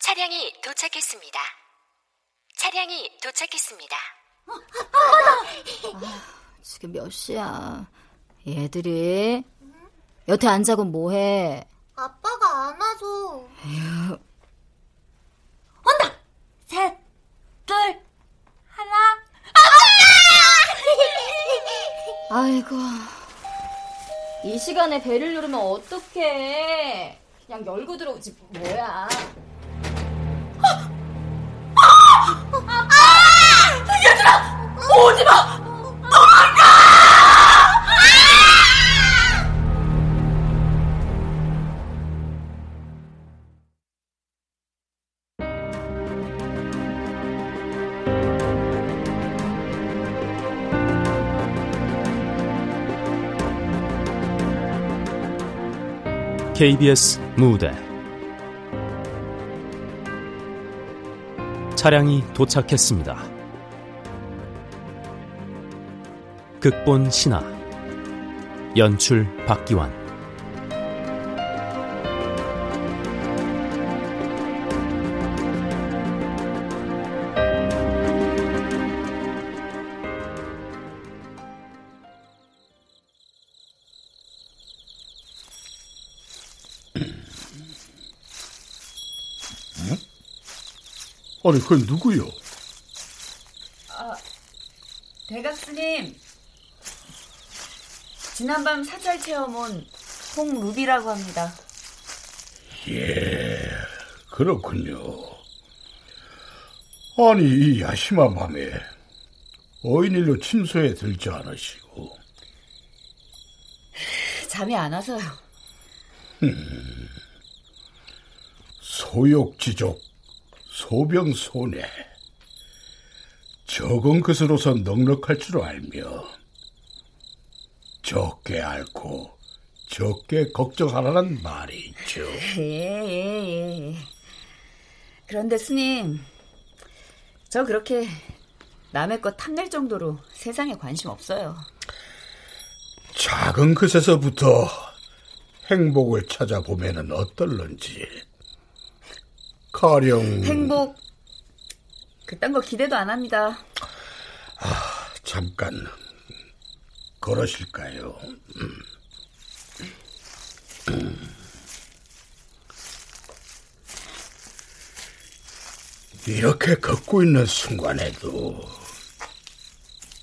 차량이 도착했습니다. 차량이 도착했습니다. 아, 지금 몇 시야? 얘들이 여태 안 자고 뭐해? 아빠가 안 와서. 에휴. 온다. 셋, 둘, 하나. 아빠! 아이고. 이 시간에 배를 누르면 어떡해? 그냥 열고 들어오지 뭐야? 얘들아! 오지 마! KBS 무대. 차량이 도착했습니다. 극본 신화. 연출 박기환 아니, 그건 누구요? 아, 대각스님. 지난밤 사찰 체험 온 홍루비라고 합니다. 예, 그렇군요. 아니, 이 야심한 밤에 어인일로 침소에 들지 않으시고. 잠이 안 와서요. 소욕지족, 소병소내. 적은 것으로서 넉넉할 줄 알며 적게 앓고 적게 걱정하라는 말이 있죠. 예, 예, 예. 그런데 스님, 저 그렇게 남의 것 탐낼 정도로 세상에 관심 없어요. 작은 것에서부터 행복을 찾아보면은 어떨런지. 가령 행복, 그딴 거 기대도 안 합니다. 아, 잠깐 걸으실까요? 음. 음. 이렇게 걷고 있는 순간에도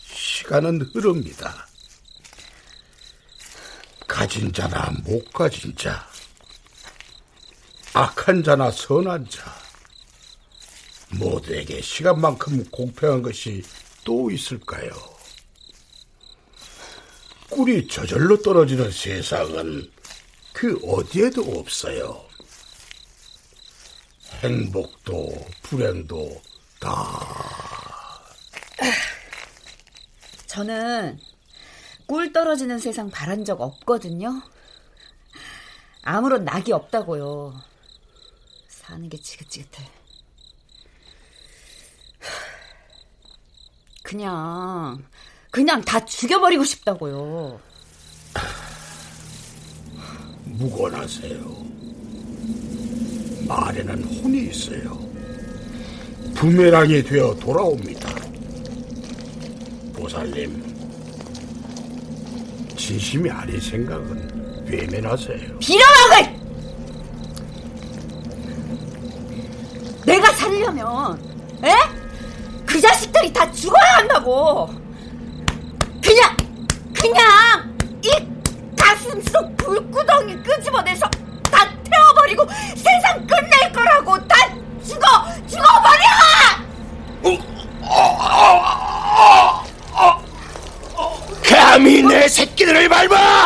시간은 흐릅니다. 가진 자나 못 가진 자, 악한 자나 선한 자, 모두에게 시간만큼 공평한 것이 또 있을까요? 꿀이 저절로 떨어지는 세상은 그 어디에도 없어요. 행복도 불행도 다. 저는 꿀 떨어지는 세상 바란 적 없거든요. 아무런 낙이 없다고요. 사는 게 지긋지긋해. 그냥, 그냥 다 죽여버리고 싶다고요. 무관하세요. 말에는 혼이 있어요. 부메랑이 되어 돌아옵니다. 보살님, 진심이 아닌 생각은 외면하세요. 빌어먹을! 살려면, 에? 그 자식들이 다 죽어야 한다고! 그냥, 그냥, 이 가슴 속 불구덩이 끄집어내서 다 태워버리고 세상 끝낼 거라고! 다 죽어! 죽어버려! 감히 내 새끼들을 밟아!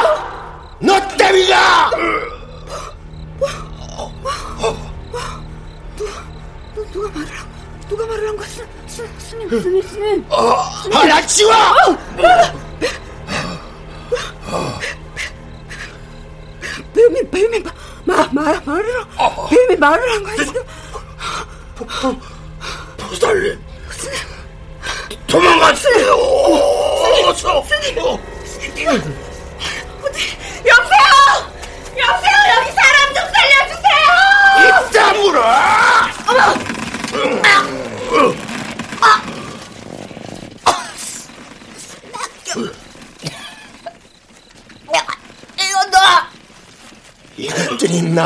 스, 스님, 스님, 스님. 아, 나 치워! 배우민, 배우민, 마, 마, 말을, 한- 배우민 말을 한 거야, 지금.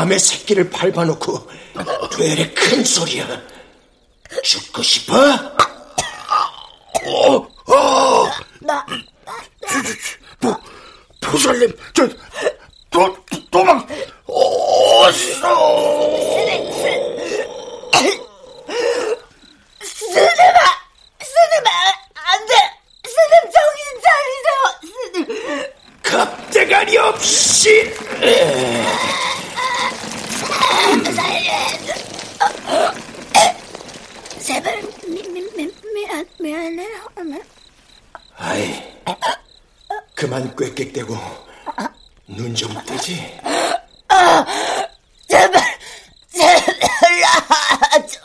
남의 새끼를 밟아놓고 왜 이래 큰 소리야? 죽고 싶어? 어, 어. 나, 부, 부살님, 저, 도, 도망, 어서! 스님아! 스님아! 안 돼! 스님 정신 차리세요! 스님! 갑대가리 없이! 제발, 미, 미, 미, 미안, 미안해요. 아이, 그만 꽥꽥대고 눈 좀 뜨지. 제발, 제발, 놔줘.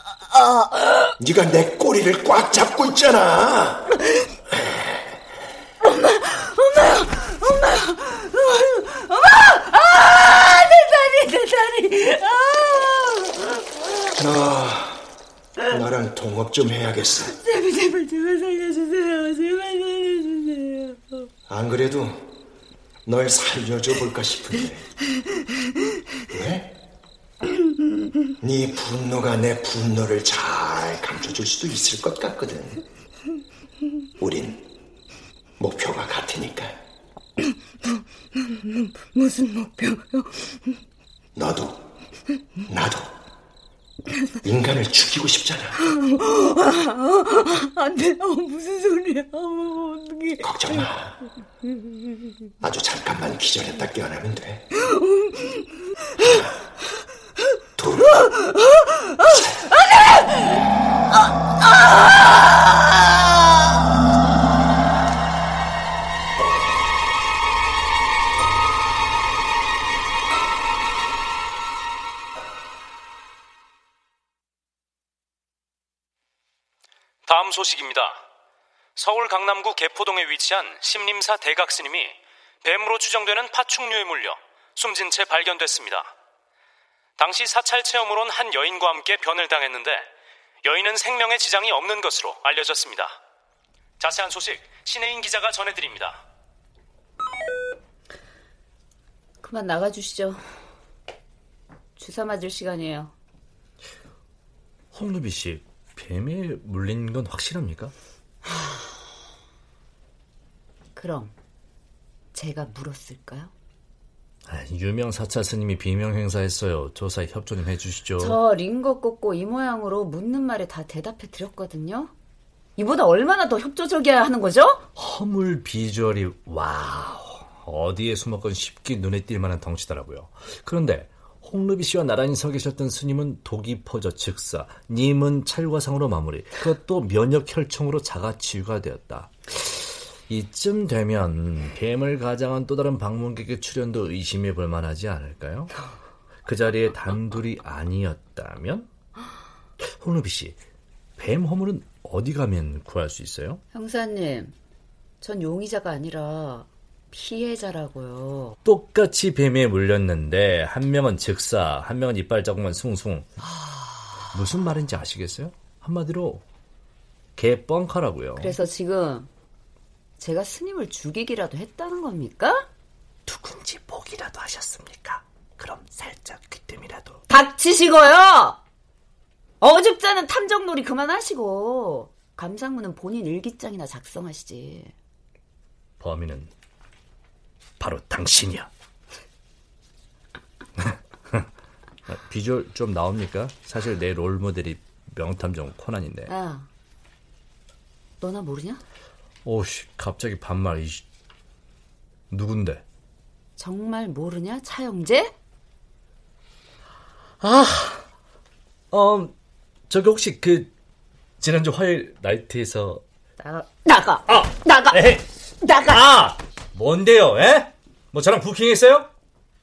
네가 내 꼬리를 꽉 잡고 있잖아. 아, 내 다리, 내 다리. 아. 너 나랑 동업 좀 해야겠어. 제발, 제발, 제발 살려주세요. 제발 살려주세요. 안 그래도 널 살려줘 볼까 싶은데. 왜? 네 분노가 내 분노를 잘 감춰줄 수도 있을 것 같거든. 우린 목표가 같으니까. 무슨 목표요? 너도 나도 인간을 죽이고 싶잖아. 안 돼. 어, 무슨 소리야. 어, 어떡해. 걱정 마. 아주 잠깐만 기절했다 깨어나면 돼. 둘, 다음 소식입니다. 서울 강남구 개포동에 위치한 심림사 대각스님이 뱀으로 추정되는 파충류에 물려 숨진 채 발견됐습니다. 당시 사찰 체험으로 온한 여인과 함께 변을 당했는데 여인은 생명에 지장이 없는 것으로 알려졌습니다. 자세한 소식 신혜인 기자가 전해드립니다. 그만 나가주시죠. 주사 맞을 시간이에요. 홍루비 씨, 뱀에 물린 건 확실합니까? 그럼 제가 물었을까요? 아, 유명 사찰 스님이 비명횡사했어요. 조사에 협조 좀 해주시죠. 저 링거 꽂고 이 모양으로 묻는 말에 다 대답해 드렸거든요. 이보다 얼마나 더 협조적이어야 하는 거죠? 허물 비주얼이 와우. 어디에 숨었건 쉽게 눈에 띌 만한 덩치더라고요. 그런데 홍루비 씨와 나란히 서 계셨던 스님은 독이 퍼져 즉사, 님은 찰과상으로 마무리, 그것도 면역 혈청으로 자가 치유가 되었다. 이쯤 되면 뱀을 가장한 또 다른 방문객의 출연도 의심해 볼 만하지 않을까요? 그 자리에 단둘이 아니었다면? 홍루비 씨, 뱀 허물은 어디 가면 구할 수 있어요? 형사님, 전 용의자가 아니라 피해자라고요. 똑같이 뱀에 물렸는데 한 명은 즉사, 한 명은 이빨 자국만 숭숭. 무슨 말인지 아시겠어요? 한마디로 개 뻥카라고요. 그래서 지금 제가 스님을 죽이기라도 했다는 겁니까? 누군지 보기라도 하셨습니까? 그럼 살짝 귀뜸이라도. 닥치시고요! 어줍잖은 탐정놀이 그만하시고 감상문은 본인 일기장이나 작성하시지. 범인은 바로 당신이야. 비주얼 좀 나옵니까? 사실 내 롤 모델이 명탐정 코난인데. 야, 너나 모르냐? 오씨, 갑자기 반말. 이씨. 누군데? 정말 모르냐, 차영재? 어, 저기 혹시 그 지난주 화요일 나이트에서 나가, 나가, 나가, 에이, 나가. 아, 뭔데요? 에? 뭐 저랑 부킹했어요?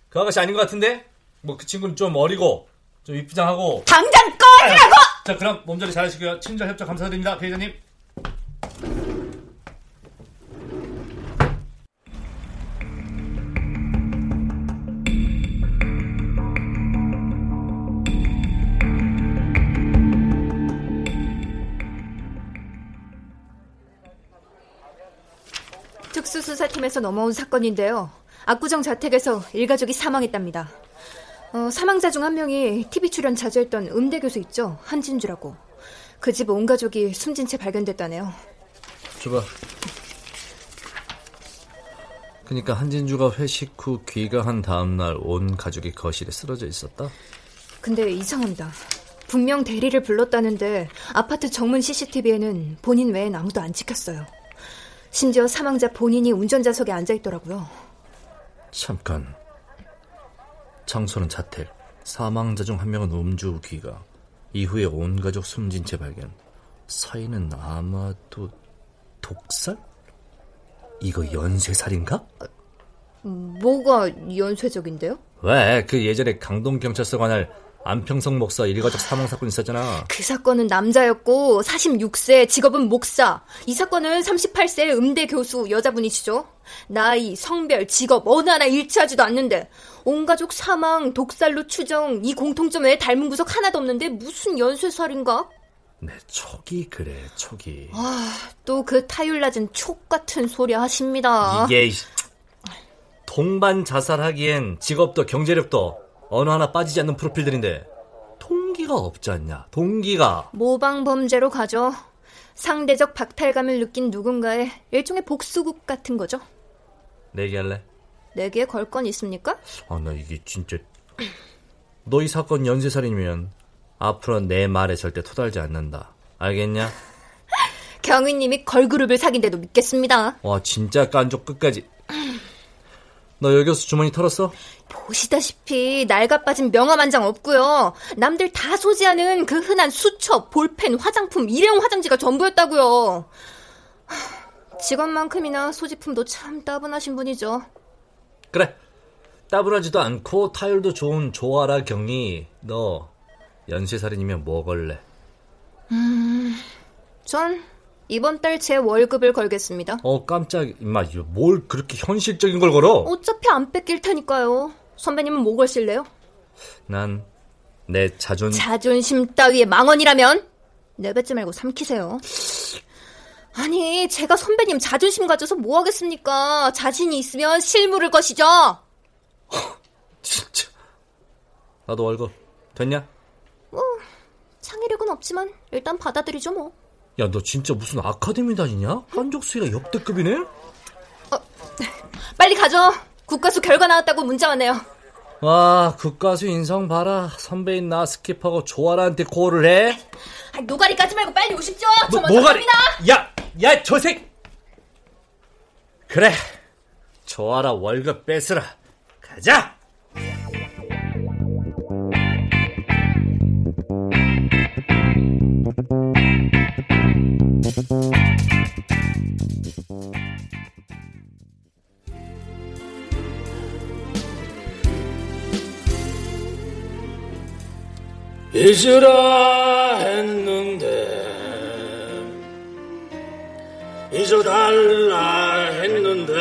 그 아가씨 아닌 것 같은데? 뭐 그 친구는 좀 어리고 좀 이쁘장하고. 당장 꺼지라고! 자, 그럼 몸조리 잘하시고요. 친절 협조 감사드립니다, 배우자님. 수수사팀에서 넘어온 사건인데요. 압구정 자택에서 일가족이 사망했답니다. 어, 사망자 중 한 명이 TV 출연 자주 했던 음대 교수 있죠? 한진주라고. 그 집 온 가족이 숨진 채 발견됐다네요. 줘봐. 그니까 한진주가 회식 후 귀가한 다음 날 온 가족이 거실에 쓰러져 있었다? 근데 이상합니다. 분명 대리를 불렀다는데 아파트 정문 CCTV에는 본인 외엔 아무도 안 찍혔어요. 심지어 사망자 본인이 운전자석에 앉아 있더라고요. 잠깐. 장소는 자택. 사망자 중 한 명은 음주 귀가. 이후에 온 가족 숨진 채 발견. 사인은 아마도 독살? 이거 연쇄살인가? 뭐가 연쇄적인데요? 왜? 그 예전에 강동 경찰서 관할 안평성 목사 일가족 사망 사건 있었잖아. 그 사건은 남자였고 46세 직업은 목사. 이 사건은 38세 음대 교수 여자분이시죠. 나이, 성별, 직업 어느 하나 일치하지도 않는데 온 가족 사망, 독살로 추정 이 공통점 외에 닮은 구석 하나도 없는데 무슨 연쇄살인가? 네, 촉이 그래, 촉이. 아, 또 그 타율 낮은 촉 같은 소리 하십니다. 이게 동반 자살하기엔 직업도 경제력도 어느 하나 빠지지 않는 프로필들인데 동기가 없지 않냐? 동기가 모방 범죄로 가죠. 상대적 박탈감을 느낀 누군가의 일종의 복수국 같은 거죠. 내기할래? 내기에 걸 건 있습니까? 아, 나 이게 진짜 너 이 사건 연쇄살인이면 앞으로 내 말에 절대 토달지 않는다. 알겠냐? 경위님이 걸그룹을 사귄 데도 믿겠습니다. 와, 진짜 깐족 끝까지. 너 여교수 주머니 털었어? 보시다시피 낡아 빠진 명함 한 장 없고요. 남들 다 소지하는 그 흔한 수첩, 볼펜, 화장품, 일회용 화장지가 전부였다고요. 직업만큼이나 소지품도 참 따분하신 분이죠. 그래. 따분하지도 않고 타율도 좋은 조아라 경이 너 연쇄살인이면 뭐 걸래? 음, 전 이번 달 제 월급을 걸겠습니다. 어 깜짝 임마 뭘 그렇게 현실적인 걸 걸어? 어차피 안 뺏길 테니까요. 선배님은 뭐 걸실래요? 난 내 자존 자존심 따위의 망언이라면 내뱉지 말고 삼키세요. 아니 제가 선배님 자존심 가져서 뭐 하겠습니까? 자신이 있으면 실물을 것이죠. 진짜 나도 월급 됐냐? 뭐 창의력은 없지만 일단 받아들이죠 뭐. 야 너 진짜 무슨 아카데미 다니냐? 한족수가 역대급이네? 어, 빨리 가죠. 국가수 결과 나왔다고 문자 왔네요. 와 국가수 인성 봐라 선배인 나 스킵하고 조아라한테 코를 해? 아, 노가리 까지 말고 빨리 오십시오. 저 뭐, 먼저 뭐가리? 갑니다. 야, 야, 저색. 그래. 조아라 월급 뺏으라. 가자. 잊으라 했는데 잊어달라 했는데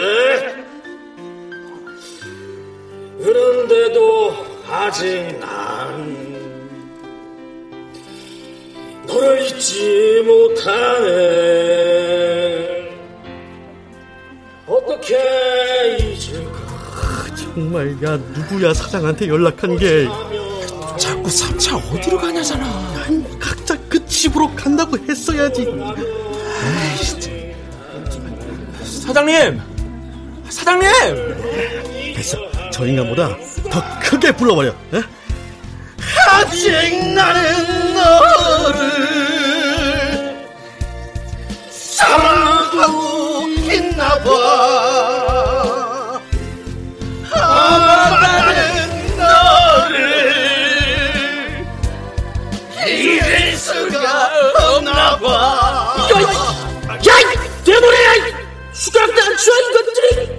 그런데도 아직 난 너를 잊지 못하네. 어떻게 잊을까? 정말 야 누구야 사장한테 연락한 게 자꾸 3차 어디로 가냐잖아. 각자 그 집으로 간다고 했어야지. 사장님! 사장님! 됐어. 저 인간보다 더 크게 불러버려. 에? 아직 나는 너를 사랑하고 있나 봐. 없나봐. 야, 대머리야! 수갑대가 주한 것들이!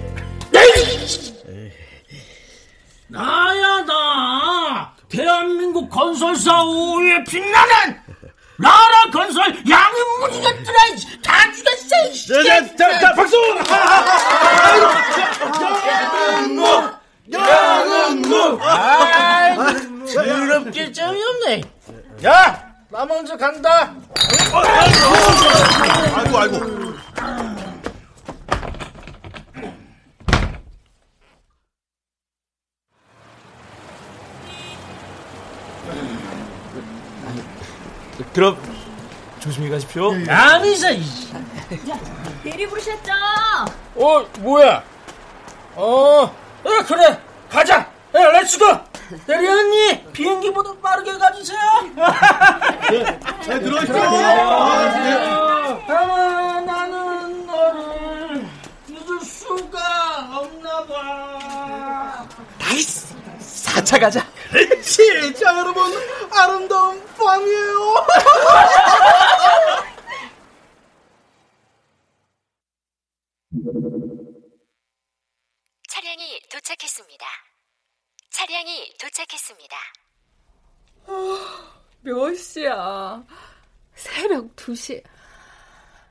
나야 나 대한민국 건설사 5위에 빛나는 나라 건설 양은무지겠더라 다 죽였어 자, 자, 자, 박수! 양은무! 양은무! 더럽게 재미없네 야! 나 먼저 간다 아이고 아이고. 그럼 조심히 가십시오. 아니서 대리 부르셨죠? 어 뭐야? 어, 어 그래 가자. 야, Let's go. 대리 언니 비행기보다 빠르게 가주세요. 잘 들어있죠? 아마 나는 너를 잊을 수가 없나 봐. Nice. 4차 가자. 그렇지. 자, 여러분. 아름다운 밤이에요. 차량이 도착했습니다. 차량이 도착했습니다. 몇 시야? 2시.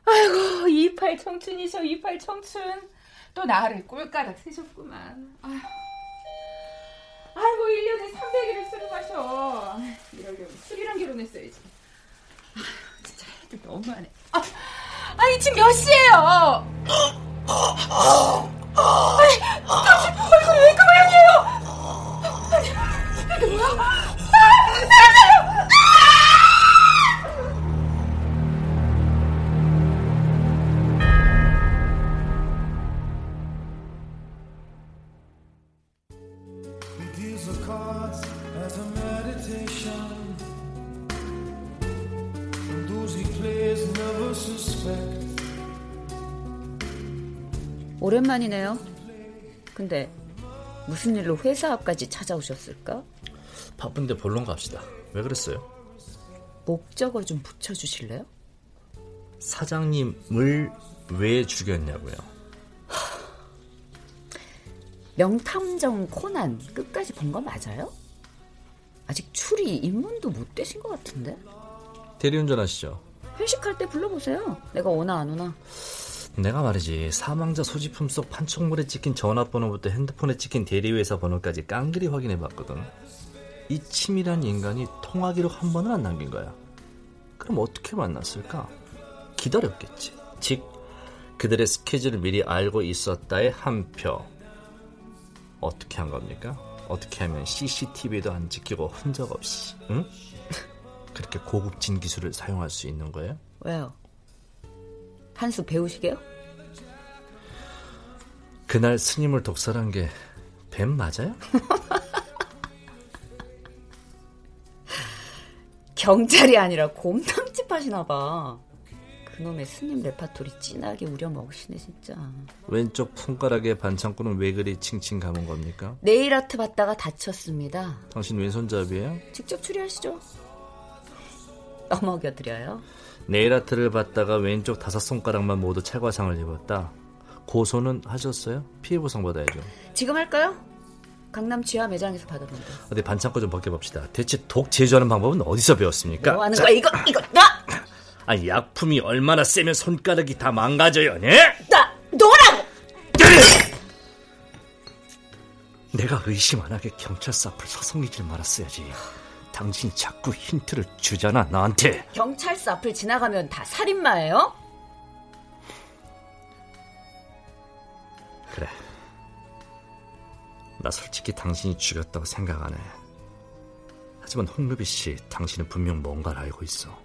아이고, 28 청춘이셔, 28 청춘. 또 나를 꼴가락 쓰셨구만. 아휴. 아이고, 1년에 300일을 술을 마셔. 이러려면 술이랑 결혼했어야지. 아휴, 진짜 애들 너무하네. 아, 아니, 지금 몇 시예요? 아니, 당신 얼굴이 왜 그 모양이에요? 아니, 이게 뭐야? 아, 살려요! deals 오랜만이네요. 근데 무슨 일로 회사 앞까지 찾아오셨을까? 바쁜데 본론 갑시다. 왜 그랬어요? 목적어 좀 붙여주실래요? 사장님을 왜 죽였냐고요? 명탐정 코난 끝까지 본 거 맞아요? 아직 추리 입문도 못 되신 것 같은데? 대리운전 하시죠. 회식할 때 불러보세요. 내가 오나 안 오나. 내가 말이지 사망자 소지품 속 판촉물에 찍힌 전화번호부터 핸드폰에 찍힌 대리회사 번호까지 깡그리 확인해봤거든. 이 치밀한 인간이 통화 기록 한 번은 안 남긴 거야. 그럼 어떻게 만났을까? 기다렸겠지. 즉 그들의 스케줄을 미리 알고 있었다의 한 표. 어떻게 한 겁니까? 어떻게 하면 CCTV도 안 찍히고 흔적 없이, 응? 그렇게 고급진 기술을 사용할 수 있는 거예요? 왜요? 한 수 배우시게요? 그날 스님을 독살한 게 뱀 맞아요? 경찰이 아니라 곰탕집 하시나 봐. 그놈의 스님 레파토리 진하게 우려 먹으시네 진짜. 왼쪽 손가락에 반창고는 왜 그리 칭칭 감은 겁니까? 네일 아트 받다가 다쳤습니다. 당신 왼손잡이에요? 직접 추리하시죠. 떠먹여 드려요. 네일 아트를 받다가 왼쪽 다섯 손가락만 모두 찰과상을 입었다. 고소는 하셨어요? 피해 보상 받아야죠. 지금 할까요? 강남 지하 매장에서 받았는데. 어디 반창고 좀 벗겨봅시다. 대체 독 제조하는 방법은 어디서 배웠습니까? 뭐 하는 자, 거야 이거 이거 나! 아니 약품이 얼마나 세면 손가락이 다 망가져요, 네? 나 너라고! 내가 의심 안 하게 경찰서 앞을 서성이질 말았어야지. 당신이 자꾸 힌트를 주잖아, 나한테. 경찰서 앞을 지나가면 다 살인마예요? 그래. 나 솔직히 당신이 죽였다고 생각 안 해. 하지만 홍루비 씨, 당신은 분명 뭔가를 알고 있어.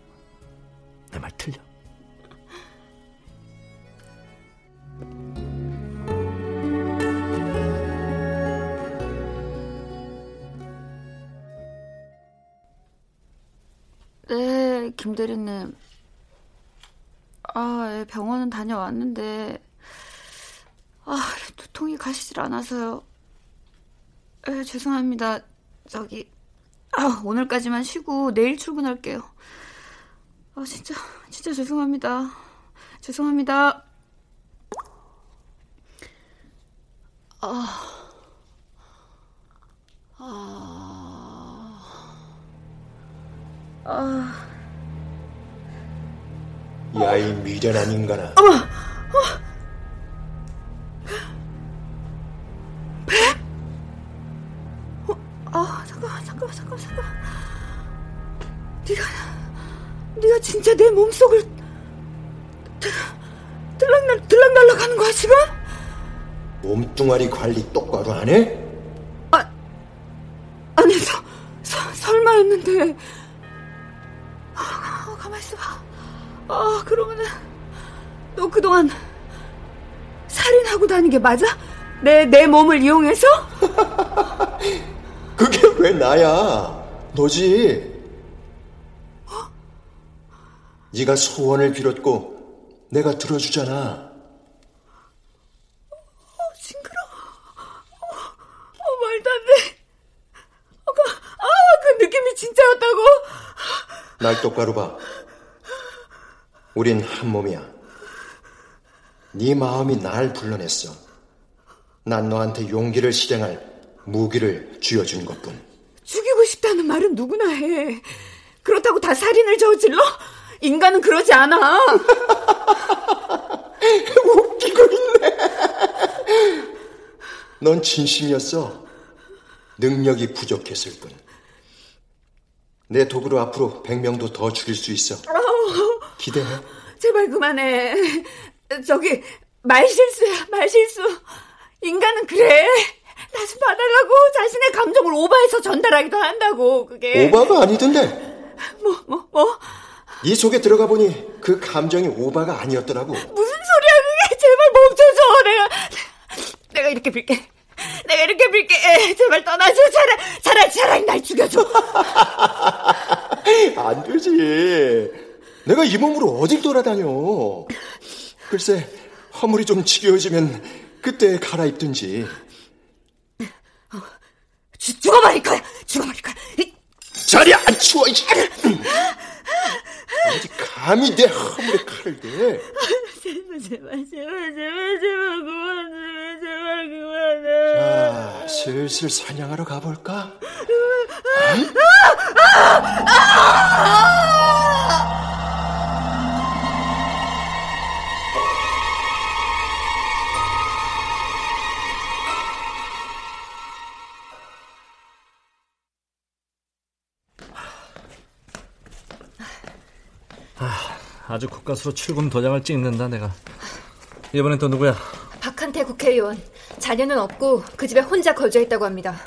내 말 틀려? 김 대리님. 아, 예, 병원은 다녀왔는데, 아, 두통이 가시질 않아서요. 에, 죄송합니다. 저기, 아, 오늘까지만 쉬고 내일 출근할게요. 아, 진짜, 진짜 죄송합니다. 죄송합니다. 아, 아, 아. 야, 이 미련한 인간아. 아, 잠깐만, 잠깐만, 잠깐만, 잠깐만. 네가, 네가 진짜 내 몸속을 들, 들락날, 들락날락 하는 거야, 지금? 몸뚱아리 관리 똑바로 안 해? 아니, 서, 서, 설마였는데. 그러면은 너 그동안 살인하고 다닌 게 맞아? 내, 내 몸을 이용해서? 그게 왜 나야? 너지. 어? 네가 소원을 빌었고 내가 들어주잖아. 어, 징그러. 어, 어, 말도 안 돼. 어, 그, 아, 그 느낌이 진짜였다고. 날 똑바로 봐. 우린 한 몸이야. 네 마음이 날 불러냈어. 난 너한테 용기를 실행할 무기를 쥐어준 것뿐. 죽이고 싶다는 말은 누구나 해. 그렇다고 다 살인을 저질러? 인간은 그러지 않아. 웃기고 있네. 넌 진심이었어. 능력이 부족했을 뿐. 내 도구로 앞으로 100명도 더 죽일 수 있어. 기대해. 제발 그만해. 저기 말실수야, 말실수. 인간은 그래. 나좀 봐달라고 자신의 감정을 오바해서 전달하기도 한다고 그게. 오바가 아니던데. 뭐, 뭐, 뭐? 네 속에 들어가 보니 그 감정이 오바가 아니었더라고. 무슨 소리야 그게? 제발 멈춰줘. 내가 내가 이렇게 빌게. 내가 이렇게 빌게. 제발 떠나줘. 차라리 차라리 차라리 날 죽여줘. 안 되지. 내가 이 몸으로 어딜 돌아다녀. 글쎄 허물이 좀 지겨워지면 그때 갈아입든지. 죽, 죽어버릴 거야. 죽어버릴 거야. 자리 안 치워. 어디 감히 내 허물에 칼을 대. 제발 제발 제발 제발 제발 그만해. 제발 그만해. 자, 슬슬 사냥하러 가볼까? 아, 아 주 국가수로 출금 도장을 찍는다 내가. 이번엔 또 누구야? 박한태 국회의원. 자녀는 없고 그 집에 혼자 거주했다고 합니다.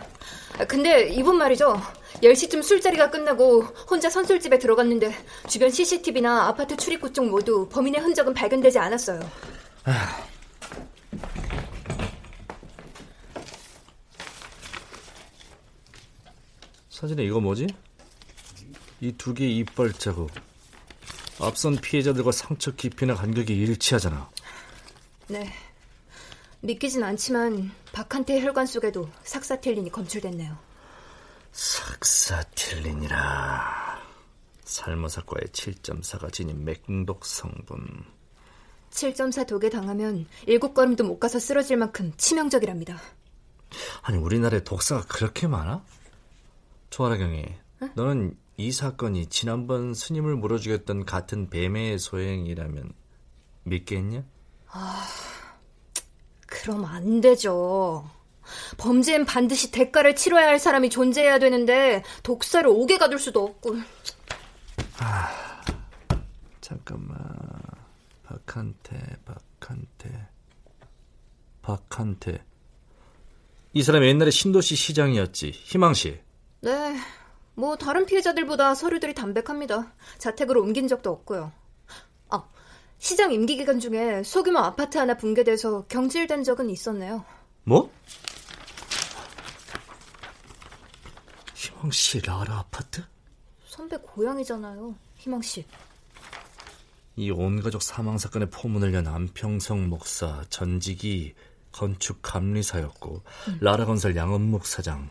근데 이분 말이죠. 10시쯤 술자리가 끝나고 혼자 선술집에 들어갔는데 주변 CCTV나 아파트 출입구 쪽 모두 범인의 흔적은 발견되지 않았어요. 사진에 이거 뭐지? 이 두 개의 이빨 자국. 앞선 피해자들과 상처 깊이나 간격이 일치하잖아. 네. 믿기진 않지만 박한태 혈관 속에도 삭사틸린이 검출됐네요. 삭사틸린이라. 살모사과의 7.4가 지닌 맥독 성분. 7.4 독에 당하면 일곱 걸음도 못 가서 쓰러질 만큼 치명적이랍니다. 아니 우리나라에 독사가 그렇게 많아? 조아라경이, 너는 이 사건이 지난번 스님을 물어 죽였던 같은 뱀의 소행이라면 믿겠냐? 아, 그럼 안 되죠. 범죄엔 반드시 대가를 치러야 할 사람이 존재해야 되는데 독사를 오게 가둘 수도 없고. 아, 잠깐만. 박한태, 박한태, 박한태. 이 사람이 옛날에 신도시 시장이었지. 희망시. 네, 뭐 다른 피해자들보다 서류들이 담백합니다. 자택으로 옮긴 적도 없고요. 아, 시장 임기 기간 중에 소규모 아파트 하나 붕괴돼서 경질된 적은 있었네요. 뭐? 희망씨 라라 아파트? 선배 고향이잖아요, 희망 씨. 이 온가족 사망 사건의 포문을 연 안평성 목사, 전직이 건축 감리사였고 라라 건설 양원목 사장,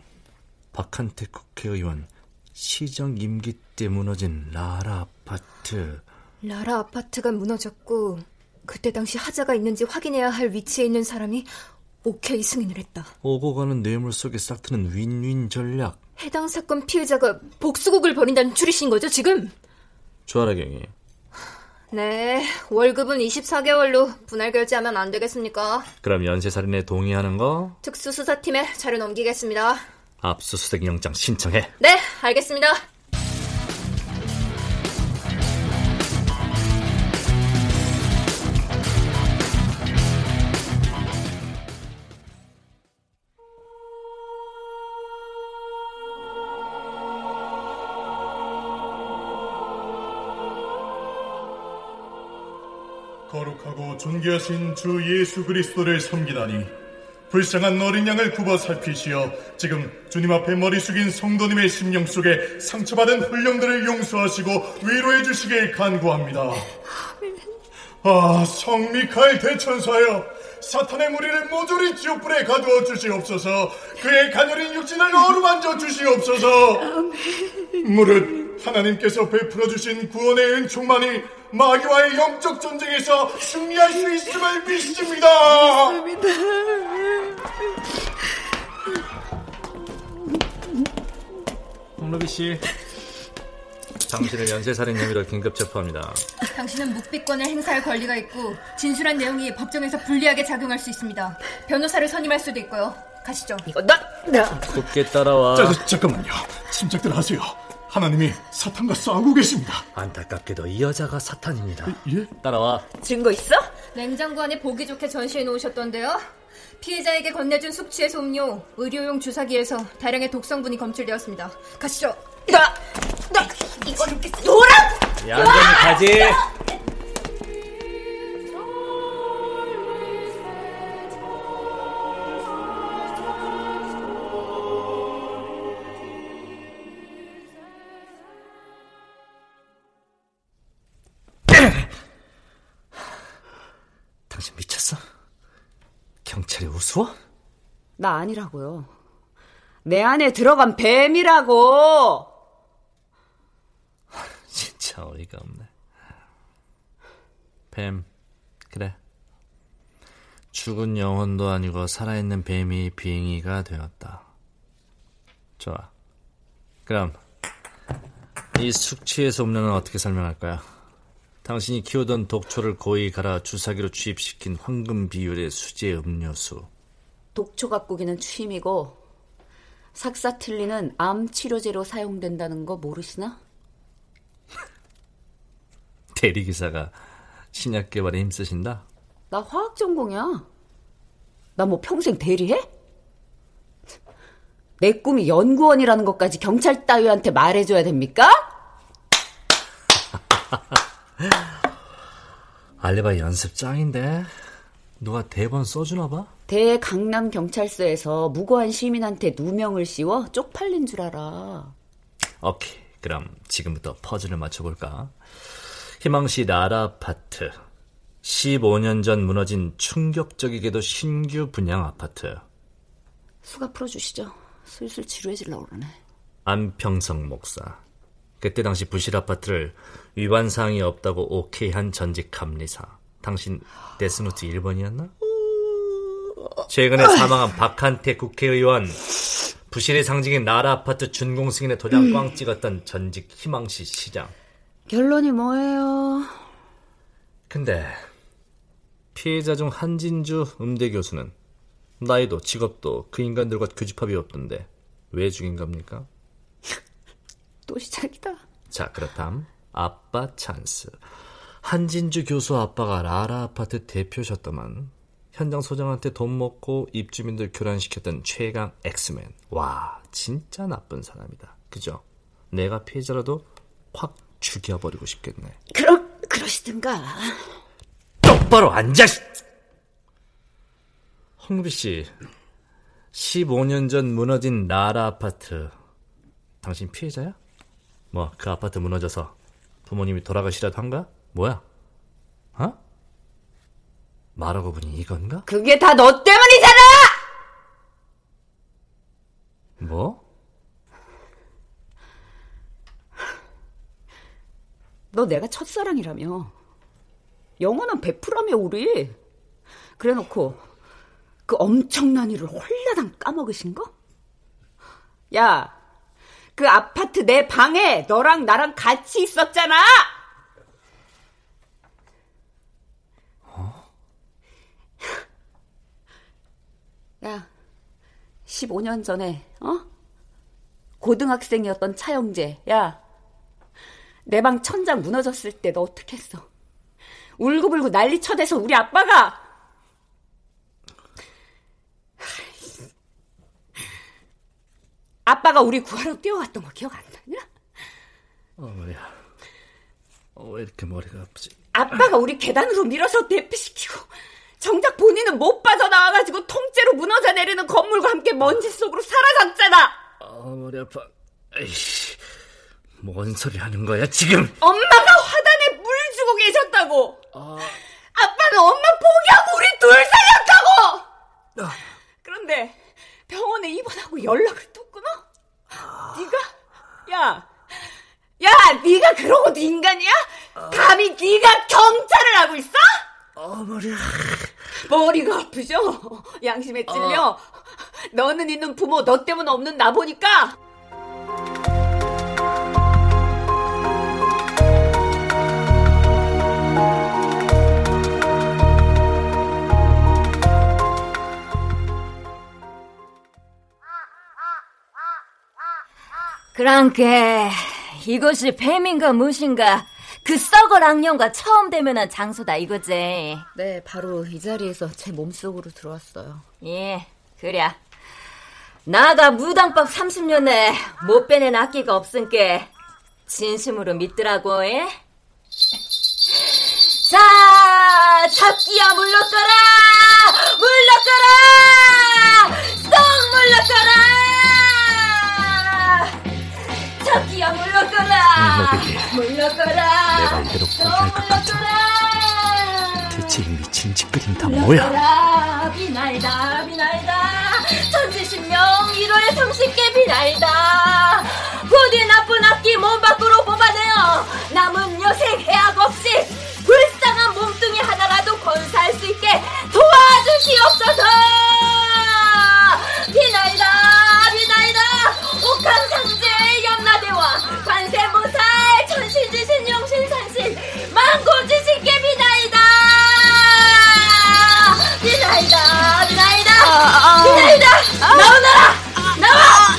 박한택 국회의원, 시정 임기 때 무너진 라라 아파트. 라라 아파트가 무너졌고 그때 당시 하자가 있는지 확인해야 할 위치에 있는 사람이 오케이 승인을 했다. 오고 가는 뇌물 속에 싹트는 윈윈 전략. 해당 사건 피해자가 복수국을 벌인다는 추리신 거죠, 지금? 조아라경이. 네, 월급은 24개월로 분할 결제하면 안 되겠습니까? 그럼 연쇄살인에 동의하는 거? 특수수사팀에 자료 넘기겠습니다. 압수수색 영장 신청해. 네, 알겠습니다. 거룩하고 존귀하신 주 예수 그리스도를 섬기다니 불쌍한 어린 양을 굽어 살피시어 지금 주님 앞에 머리 숙인 성도님의 심령 속에 상처받은 훈령들을 용서하시고 위로해 주시길 간구합니다. 아, 성미카엘 대천사여, 사탄의 무리를 모조리 지옥불에 가두어 주시옵소서, 그의 가녀린 육신을 어루만져 주시옵소서. 무릇 하나님께서 베풀어 주신 구원의 은총만이 마귀와의 영적 전쟁에서 승리할 수 있음을 믿습니다. 홍루비 씨, 당신을 연쇄살인 혐의로 긴급 체포합니다. 당신은 묵비권을 행사할 권리가 있고 진술한 내용이 법정에서 불리하게 작용할 수 있습니다. 변호사를 선임할 수도 있고요. 가시죠. 이거 나, 나. 굳게 따라와. 자, 잠깐만요. 침착들 하세요. 하나님이 사탄과 싸우고 계십니다. 안타깝게도 이 여자가 사탄입니다. 예? 따라와. 증거 있어? 냉장고 안에 보기 좋게 전시해 놓으셨던데요. 피해자에게 건네준 숙취해소 음료, 의료용 주사기에서 다량의 독성분이 검출되었습니다. 가시죠. 나, 나, 이거 이렇게 놀아! 얌전히 가지. 당 나 아니라고요. 내 안에 들어간 뱀이라고! 진짜 어이가 없네. 뱀, 그래. 죽은 영혼도 아니고 살아있는 뱀이 비행이가 되었다. 좋아. 그럼 이 숙취해소 음료는 어떻게 설명할 거야? 당신이 키우던 독초를 고이 갈아 주사기로 주입시킨 황금 비율의 수제 음료수. 독초 가꾸기는 취미고 삭사틸리는 암 치료제로 사용된다는 거 모르시나? 대리기사가 신약 개발에 힘쓰신다? 나 화학 전공이야. 나 뭐 평생 대리해? 내 꿈이 연구원이라는 것까지 경찰 따위한테 말해줘야 됩니까? 알레바이 연습 짱인데 누가 대본 써주나 봐? 대강남 경찰서에서 무고한 시민한테 누명을 씌워 쪽팔린 줄 알아. 오케이 그럼 지금부터 퍼즐을 맞춰볼까? 희망시 나라 아파트 15년 전 무너진 충격적이게도 신규 분양 아파트 수가 풀어주시죠. 슬슬 지루해질라 그러네. 안평성 목사 그때 당시 부실 아파트를 위반 사항이 없다고 오케이 한 전직 감리사 당신 Death Note 1번이었나? 최근에 사망한 박한태 국회의원 부실의 상징인 나라 아파트 준공 승인의 도장 꽝 찍었던 전직 희망시 시장 결론이 뭐예요? 근데 피해자 중 한진주 음대 교수는 나이도 직업도 그 인간들과 교집합이 없던데 왜 죽인 겁니까? 또 시작이다. 자 그렇담 아빠 찬스 한진주 교수 아빠가 라라 아파트 대표셨더만 현장 소장한테 돈 먹고 입주민들 교란시켰던 최강 엑스맨 와 진짜 나쁜 사람이다 그죠? 내가 피해자라도 확 죽여버리고 싶겠네 그럼 그러시든가. 똑바로 앉아! 홍비 씨, 15년 전 무너진 나라 아파트. 당신 피해자야? 뭐, 그 아파트 무너져서 부모님이 돌아가시라도 한가? 뭐야? 어? 말하고 보니 이건가? 그게 다 너 때문이잖아! 뭐? 너 내가 첫사랑이라며. 영원한 베프라며, 우리. 그래 놓고, 그 엄청난 일을 홀라당 까먹으신 거? 야, 그 아파트 내 방에 너랑 나랑 같이 있었잖아! 야, 15년 전에, 어? 고등학생이었던 차영재, 야, 내 방 천장 무너졌을 때 너 어떻게 했어? 울고불고 난리 쳐대서 우리 아빠가 아빠가 우리 구하러 뛰어갔던 거 기억 안 나냐? 어, 머리야. 어, 왜 이렇게 머리가 아프지? 아빠가 우리 계단으로 밀어서 대피시키고 정작 본인은 못 빠져나와가지고 통째로 무너져 내리는 건물과 함께 먼지 속으로 사라졌잖아. 아, 머리 아파. 에이씨, 뭔 소리 하는 거야, 지금? 엄마가 화단에 물 주고 계셨다고. 아... 아빠는 엄마 포기하고 우리 둘 살렸다고. 아... 그런데 병원에 입원하고 연락을 또 끊어? 아... 네가? 야, 야, 네가 그러고도 인간이야? 아... 감히 네가 경찰을 하고 있어? 어, 머리야. 머리가 아프죠? 양심에 찔려. 어. 너는 있는 부모, 너 때문 없는 나 보니까. 그랑께 이것이 뱀인가 무엇인가 그 썩을 악령과 처음 대면한 장소다 이거지. 네, 바로 이 자리에서 제 몸속으로 들어왔어요. 예, 그래. 나가 무당법 30년에 못 빼낸 악기가 없은께 진심으로 믿더라고, 예? 자, 잡기야 물러가라! 물러가라! 썩 물러가라! 잡기야 물러가라! 물러가라! 내가 이대로 포기할 것 같아. 대체 이 미친 짓거리는 다 뭐야? 비날다, 비날다. 천지신명 1월에 성식계 비날다. 부디 나쁜 악기 몸 밖으로 뽑아내어 남은 여생 해악 없이 불쌍한 몸뚱이 하나라도 건사할 수 있게 도와주시옵소서. 비날다, 비날다. 옥황 고지신께 비나이다! 비나이다 비나이다! 비나이다! 나오너라! 나와!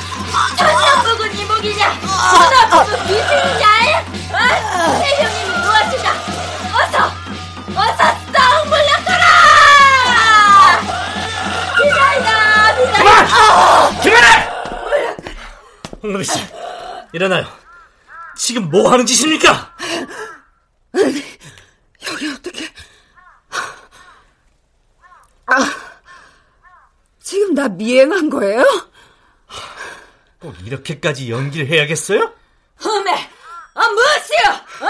천년국은 이목이냐? 천하국은 미신이냐 어? 세형님이 무엇이냐? 어서! 어서 썩 물러가라! 비나이다 비나이다! 그만해! 홍루비 씨, 일어나요. 지금 뭐 하는 짓입니까? 여기 어떻게? 아, 지금 나 미행한 거예요? 꼭 이렇게까지 연기를 해야겠어요? 어메, 아 무엇이요? 어?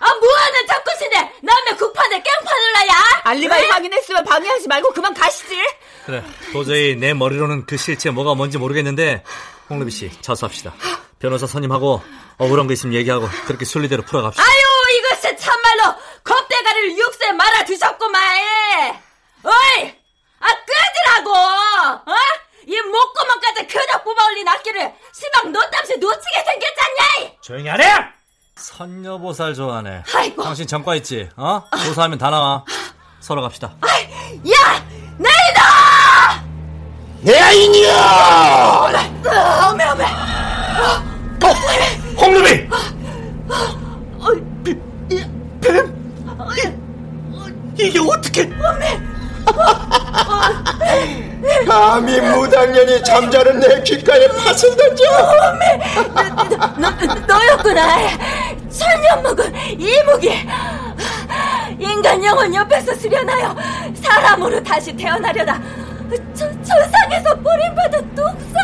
아 뭐하는 잡것이네? 남의 국판에 깽판을 놔야? 알리바이 확인했으면 방해하지 말고 그만 가시지. 그래, 도저히 내 머리로는 그 실체 뭐가 뭔지 모르겠는데 홍루비 씨, 자수합시다. 변호사 선임하고 억울한 거 있으면 얘기하고 그렇게 순리대로 풀어갑시다. 아유, 이것이 참말로 겁대가리를 육세 말아 드셨구만. 어이, 아 끄지라고. 어? 이 목구멍까지 그덕 뽑아올린 악기를 시방 노땀시 놓치게 생겼잖냐? 조용히 하래! 선녀보살 좋아하네. 아이고. 당신 전과 있지? 어? 조사하면 다 나와. 서로 갑시다. 야, 내이다! 내 아이냐! 어메 어메. 홍루비! 이게 어떻게? 감히 무당년이 잠자는 내 귓가에 팥을 던져 너, 너였구나. 천년 먹은 이무기. 인간 영혼 옆에서 수련하여 사람으로 다시 태어나려다. 저, 천상에서 뿌림받은 독사.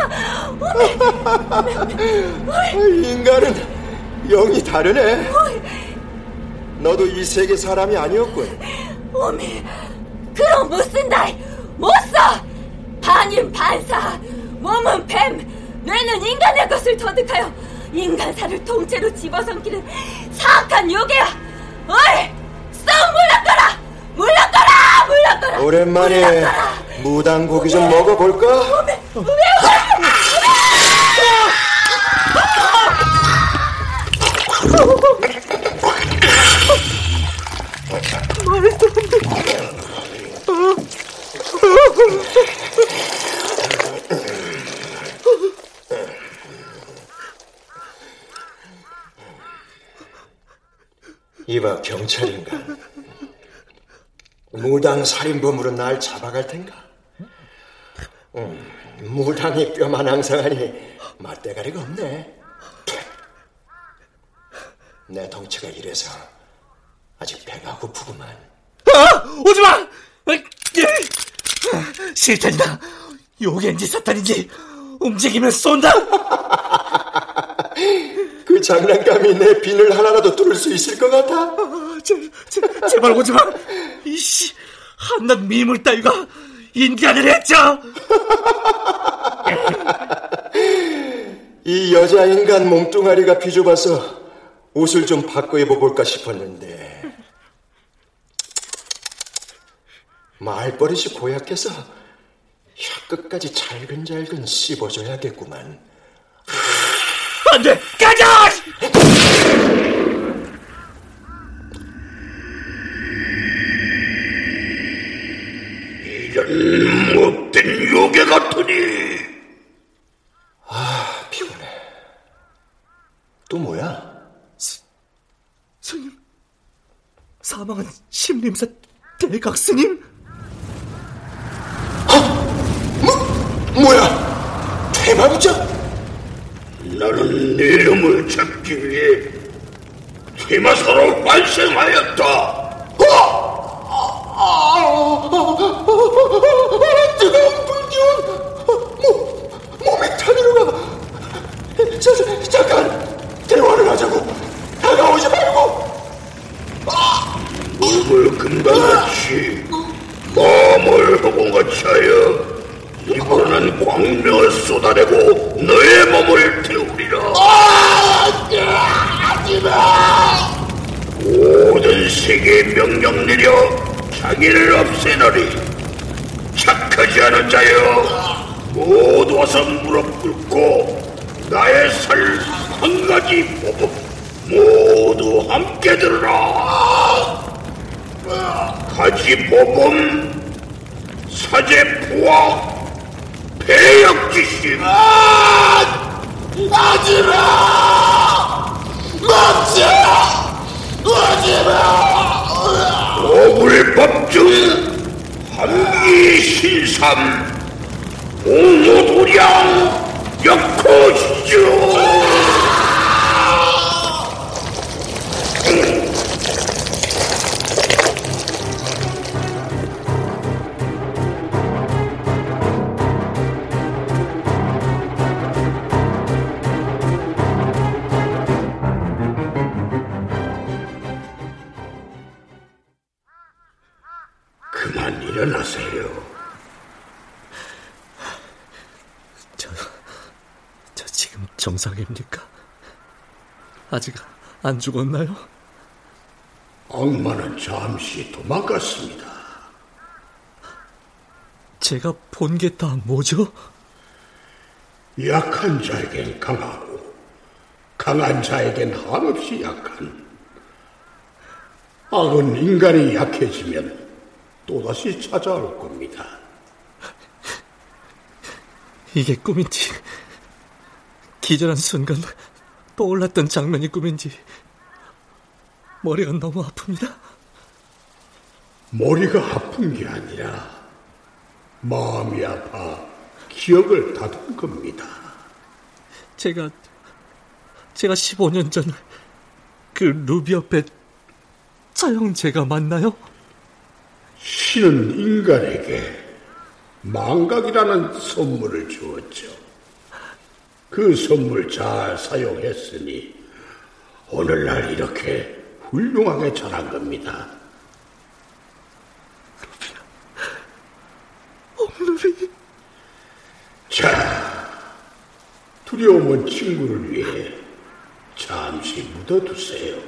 인간은 영이 다르네 너도 이 세계 사람이 아니었군 어미, 그럼 못 쓴다. 못 써. 반인 반사. 몸은 뱀, 뇌는 인간의 것을 터득하여 인간사를 통째로 집어삼키는 사악한 요괴야. 어이, 썩 물러가라. 물러가라. 물러가라. 오랜만에 무당 고기 좀 먹어볼까? 이봐 경찰인가? 무당 살인범으로 날 잡아갈 텐가? 음, 무당이 뼈만 항상하니 맛대가리가 없네. 내 덩치가 이래서 아직 배가 고프구만. 아! 오지 마! 실탄이다. 요괴인지 사탄인지 움직이면 쏜다. 그 장난감이 내 비늘 하나라도 뚫을 수 있을 것 같아? 제, 제, 제발 오지 마. 이씨, 한낱 미물 따위가 인간을 했죠. 이 여자 인간 몸뚱아리가 비좁아서 옷을 좀 바꿔 입어볼까 싶었는데 말버릇이 고약해서 혀 끝까지 잘근잘근 씹어줘야겠구만. 안 돼! 가자! 이런 못된 요괴 같으니. 아, 피곤해. 또 뭐야? 스님, 사망한 심림사 대각 스님? 뭐, 뭐야? 대마부자? 나는 내 이름을 찾기 위해 퇴마사로 환생하였다. 뜨거운 불기운 몸, 몸에 타들어가. 자, 자, 잠깐 대화를 하자고. 다가오지 말고. 몸을 금방같이 마음을 허공같이 하여 이번에는 광명을 쏟아내고 너의 몸을 태우리라. 모든 세계에 명령 내려 자기를 없애너리. 착하지 않은 자여 모두 와서 무릎 꿇고 나의 살 한 가지 보고 모두 함께 들으라. 가지 보범 사제 부와 배역지심 하지마! 멈춰! 하지마! 오불법중 한기 신삼 옹호도량 역호시죠 아직 안 죽었나요? 악마는 잠시 도망갔습니다. 제가 본 게 다 뭐죠? 약한 자에겐 강하고 강한 자에겐 한없이 약한 악은 인간이 약해지면 또다시 찾아올 겁니다. 이게 꿈인지 기절한 순간 떠올랐던 장면이 꿈인지 머리가 너무 아픕니다. 머리가 아픈 게 아니라 마음이 아파 기억을 다둔 겁니다. 제가 제가 15년 전 그 루비 옆에 저 형제가 맞나요? 신은 인간에게 망각이라는 선물을 주었죠. 그 선물 잘 사용했으니 오늘날 이렇게 훌륭하게 자란 겁니다. 루비. 자, 두려움은 친구를 위해 잠시 묻어두세요.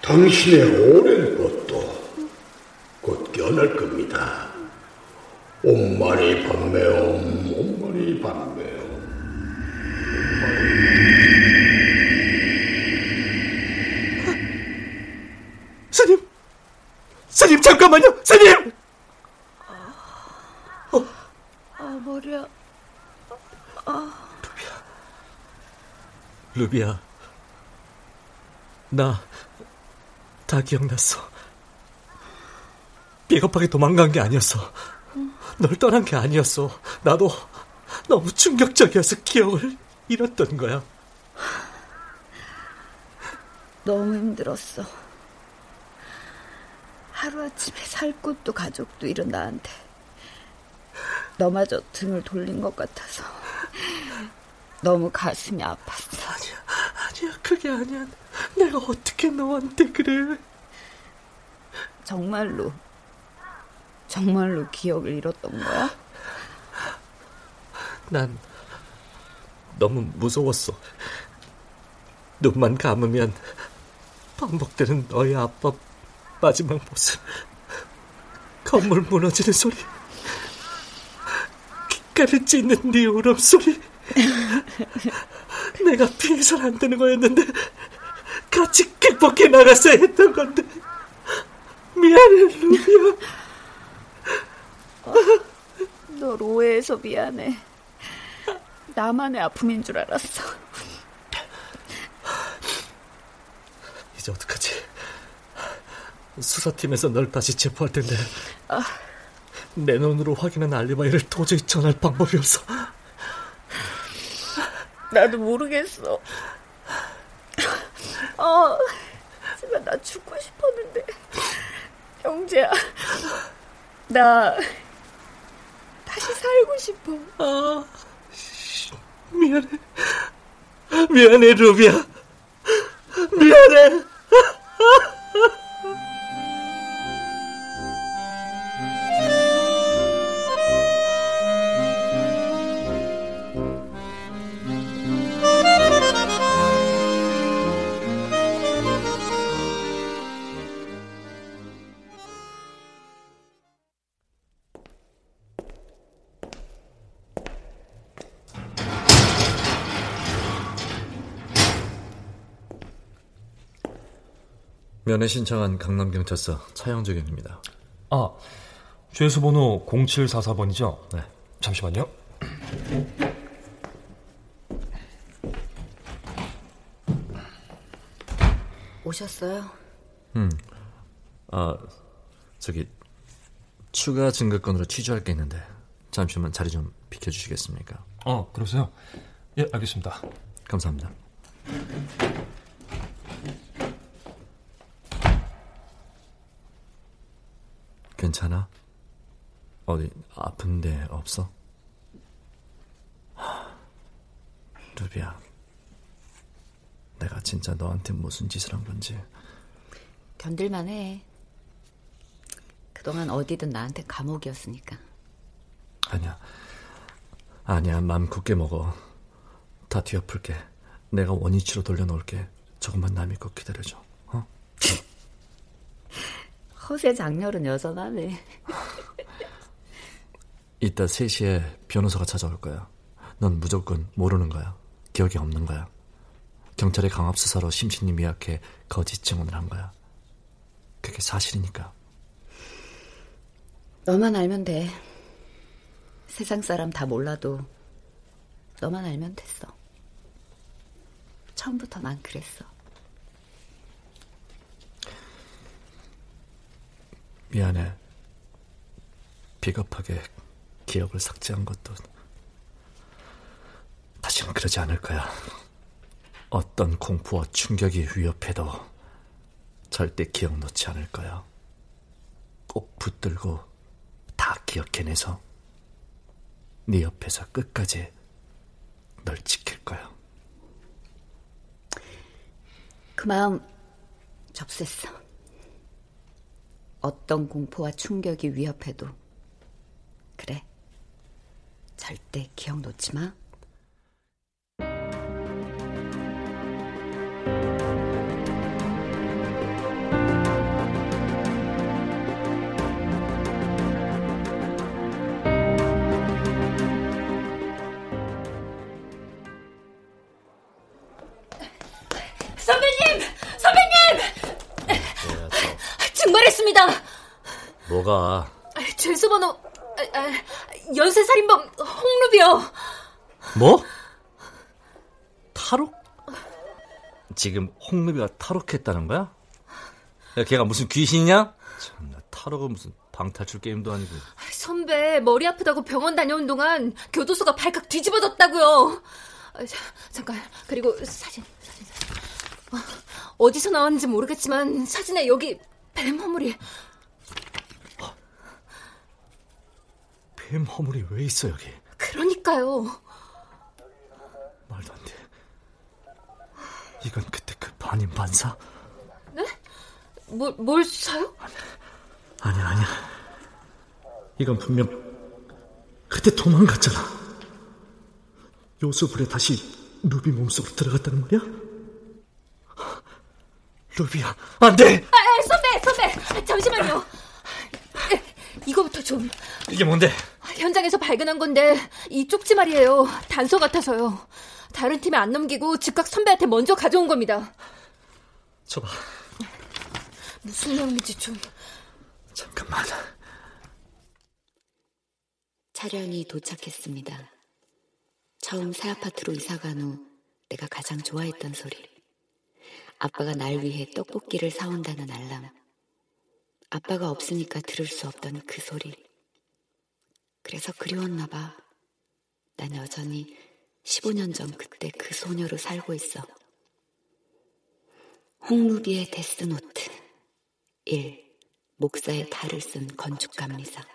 당신의 오랜 것도 곧 깨어날 겁니다. 옴마니 밤매옴, 옴마니 밤매옴. 스님! 스님, 잠깐만요! 스님! 아, 머리야. 아. 루비야. 나, 다 기억났어. 비겁하게 도망간 게 아니었어. 널 떠난 게 아니었어. 나도 너무 충격적이어서 기억을 잃었던 거야. 너무 힘들었어. 하루아침에 살 곳도 가족도 잃은 나한테 너마저 등을 돌린 것 같아서 너무 가슴이 아팠어. 아니야, 아니야, 그게 아니야. 내가 어떻게 너한테 그래? 정말로, 정말로 기억을 잃었던 거야? 난 너무 무서웠어. 눈만 감으면 반복되는 너의 아빠 마지막 모습. 건물 무너지는 소리. 귓가를 찢는 네 울음소리. 내가 피해서는 안 되는 거였는데 같이 극복해 나갔어야 했던 건데 미안해 루비야 어, 널 오해해서 미안해 나만의 아픔인 줄 알았어 이제 어떡하지 수사팀에서 널 다시 체포할 텐데 아. 내 눈으로 확인한 알리바이를 도저히 전할 방법이 없어 나도 모르겠어. 어, 하지만 나 죽고 싶었는데. 영재야, 나 다시 살고 싶어. 아, 미안해. 미안해, 루비야. 미안해. 면회 신청한 강남경찰서 차영주경입니다. 아, 죄수 번호 0744번이죠? 네. 잠시만요. 오셨어요? 음. 아, 저기 추가 증거건으로 취조할 게 있는데 잠시만 자리 좀 비켜 주시겠습니까? 어, 그러세요? 예, 알겠습니다. 감사합니다. 괜찮아? 어디 아픈데 없어? 루비야, 내가 진짜 너한테 무슨 짓을 한 건지. 견딜만 해. 그동안 어디든 나한테 감옥이었으니까. 아니야. 아니야, 맘 굳게 먹어. 다 뒤엎을게. 내가 원위치로 돌려놓을게. 조금만 나 믿고 기다려줘. 어? 허세 장렬은 여전하네. 이따 3시에 변호사가 찾아올 거야. 넌 무조건 모르는 거야. 기억이 없는 거야. 경찰의 강압수사로 심신이 미약해 거짓 증언을 한 거야. 그게 사실이니까. 너만 알면 돼. 세상 사람 다 몰라도 너만 알면 됐어. 처음부터 난 그랬어. 미안해. 비겁하게 기억을 삭제한 것도 다시는 그러지 않을 거야. 어떤 공포와 충격이 위협해도 절대 기억 놓지 않을 거야. 꼭 붙들고 다 기억해내서 네 옆에서 끝까지 널 지킬 거야. 그 마음 접수했어. 어떤 공포와 충격이 위협해도 그래. 절대 기억 놓지 마. 연쇄살인범 홍루비요. 뭐? 탈옥? 지금 홍루비가 탈옥했다는 거야? 야, 걔가 무슨 귀신이냐? 참나 탈옥은 무슨 방탈출 게임도 아니고. 선배 머리 아프다고 병원 다녀온 동안 교도소가 발칵 뒤집어졌다고요. 아, 자, 잠깐 그리고 사진 사진 사진. 어디서 나왔는지 모르겠지만 사진에 여기 뱀 허물이 뱀 허물이 왜 있어 여기? 그러니까요. 말도 안 돼. 이건 그때 그 반인 반사? 네? 뭘, 뭘 사요? 아니야 아니야. 이건 분명 그때 도망갔잖아. 요수불에 다시 루비 몸속으로 들어갔다는 말이야? 루비야, 안 돼! 아, 아, 선배, 선배! 잠시만요. 이거부터 좀. 이게 뭔데? 현장에서 발견한 건데 이 쪽지 말이에요. 단서 같아서요. 다른 팀에 안 넘기고 즉각 선배한테 먼저 가져온 겁니다. 줘봐. 무슨 내용인지 좀. 잠깐만. 차량이 도착했습니다. 처음 새 아파트로 이사간 후 내가 가장 좋아했던 소리. 아빠가 날 위해 떡볶이를 사온다는 알람. 아빠가 없으니까 들을 수 없던 그 소리. 그래서 그리웠나 봐. 난 여전히 15년 전 그때 그 소녀로 살고 있어. 홍루비의 데스노트. 1. 목사의 탈을 쓴 건축감리사.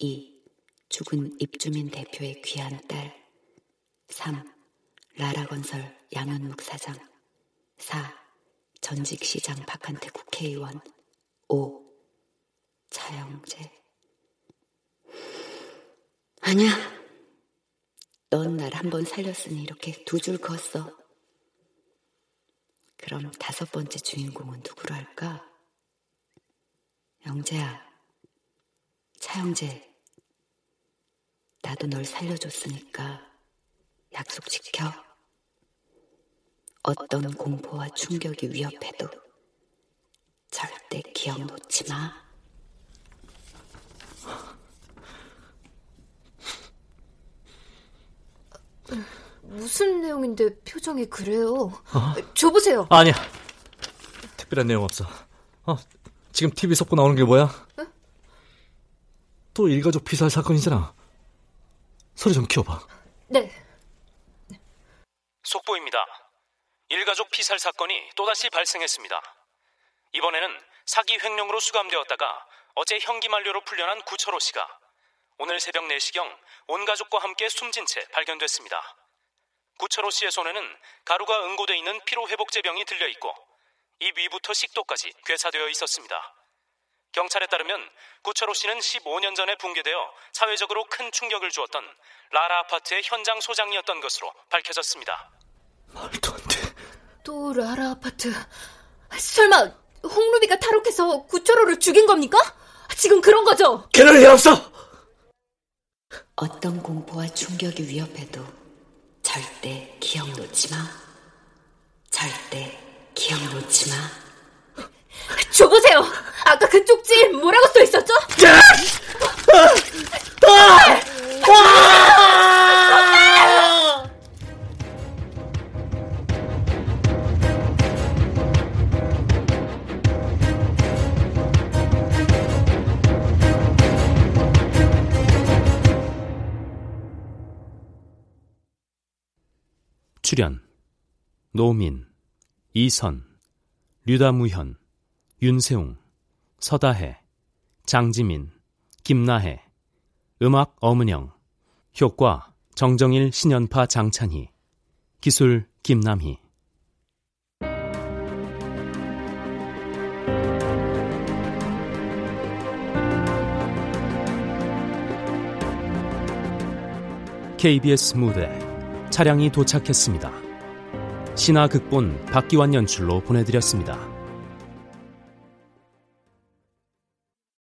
2. 죽은 입주민 대표의 귀한 딸. 3. 라라건설 양현묵 사장. 4. 전직 시장 박한태 국회의원. 5. 차영재. 아니야. 넌 날 한 번 살렸으니 이렇게 두 줄 그었어. 그럼 다섯 번째 주인공은 누구로 할까? 영재야. 차영재. 나도 널 살려줬으니까 약속 지켜. 어떤 공포와 충격이 위협해도 절대 기억 놓지 마. 무슨 내용인데 표정이 그래요? 어? 줘보세요. 아니야. 특별한 내용 없어. 어, 지금 TV 속보 나오는 게 뭐야? 에? 또 일가족 피살 사건이잖아. 소리 좀 키워봐. 네. 속보입니다. 일가족 피살 사건이 또다시 발생했습니다. 이번에는 사기 횡령으로 수감되었다가 어제 형기 만료로 풀려난 구철호 씨가 오늘 새벽 4시경 온 가족과 함께 숨진 채 발견됐습니다. 구철호 씨의 손에는 가루가 응고돼 있는 피로회복제병이 들려 있고 입 위부터 식도까지 괴사되어 있었습니다. 경찰에 따르면 구철호 씨는 15년 전에 붕괴되어 사회적으로 큰 충격을 주었던 라라 아파트의 현장 소장이었던 것으로 밝혀졌습니다. 말도 안 돼. 또 라라 아파트. 설마 홍루비가 탈옥해서 구철호를 죽인 겁니까? 지금 그런 거죠? 그럴 리 없어! 어떤 공포와 충격이 위협해도 절대 기억 놓지 마. 절대 기억 놓지 마. 줘보세요. 아까 그 쪽지 뭐라고 써 있었죠? 출연 노민, 이선, 류다무현, 윤세웅, 서다해, 장지민, 김나해, 음악 엄은영, 효과 정정일 신연파 장찬희, 기술 김남희. KBS 무대 차량이 도착했습니다. 신화 극본 박기환 연출로 보내드렸습니다.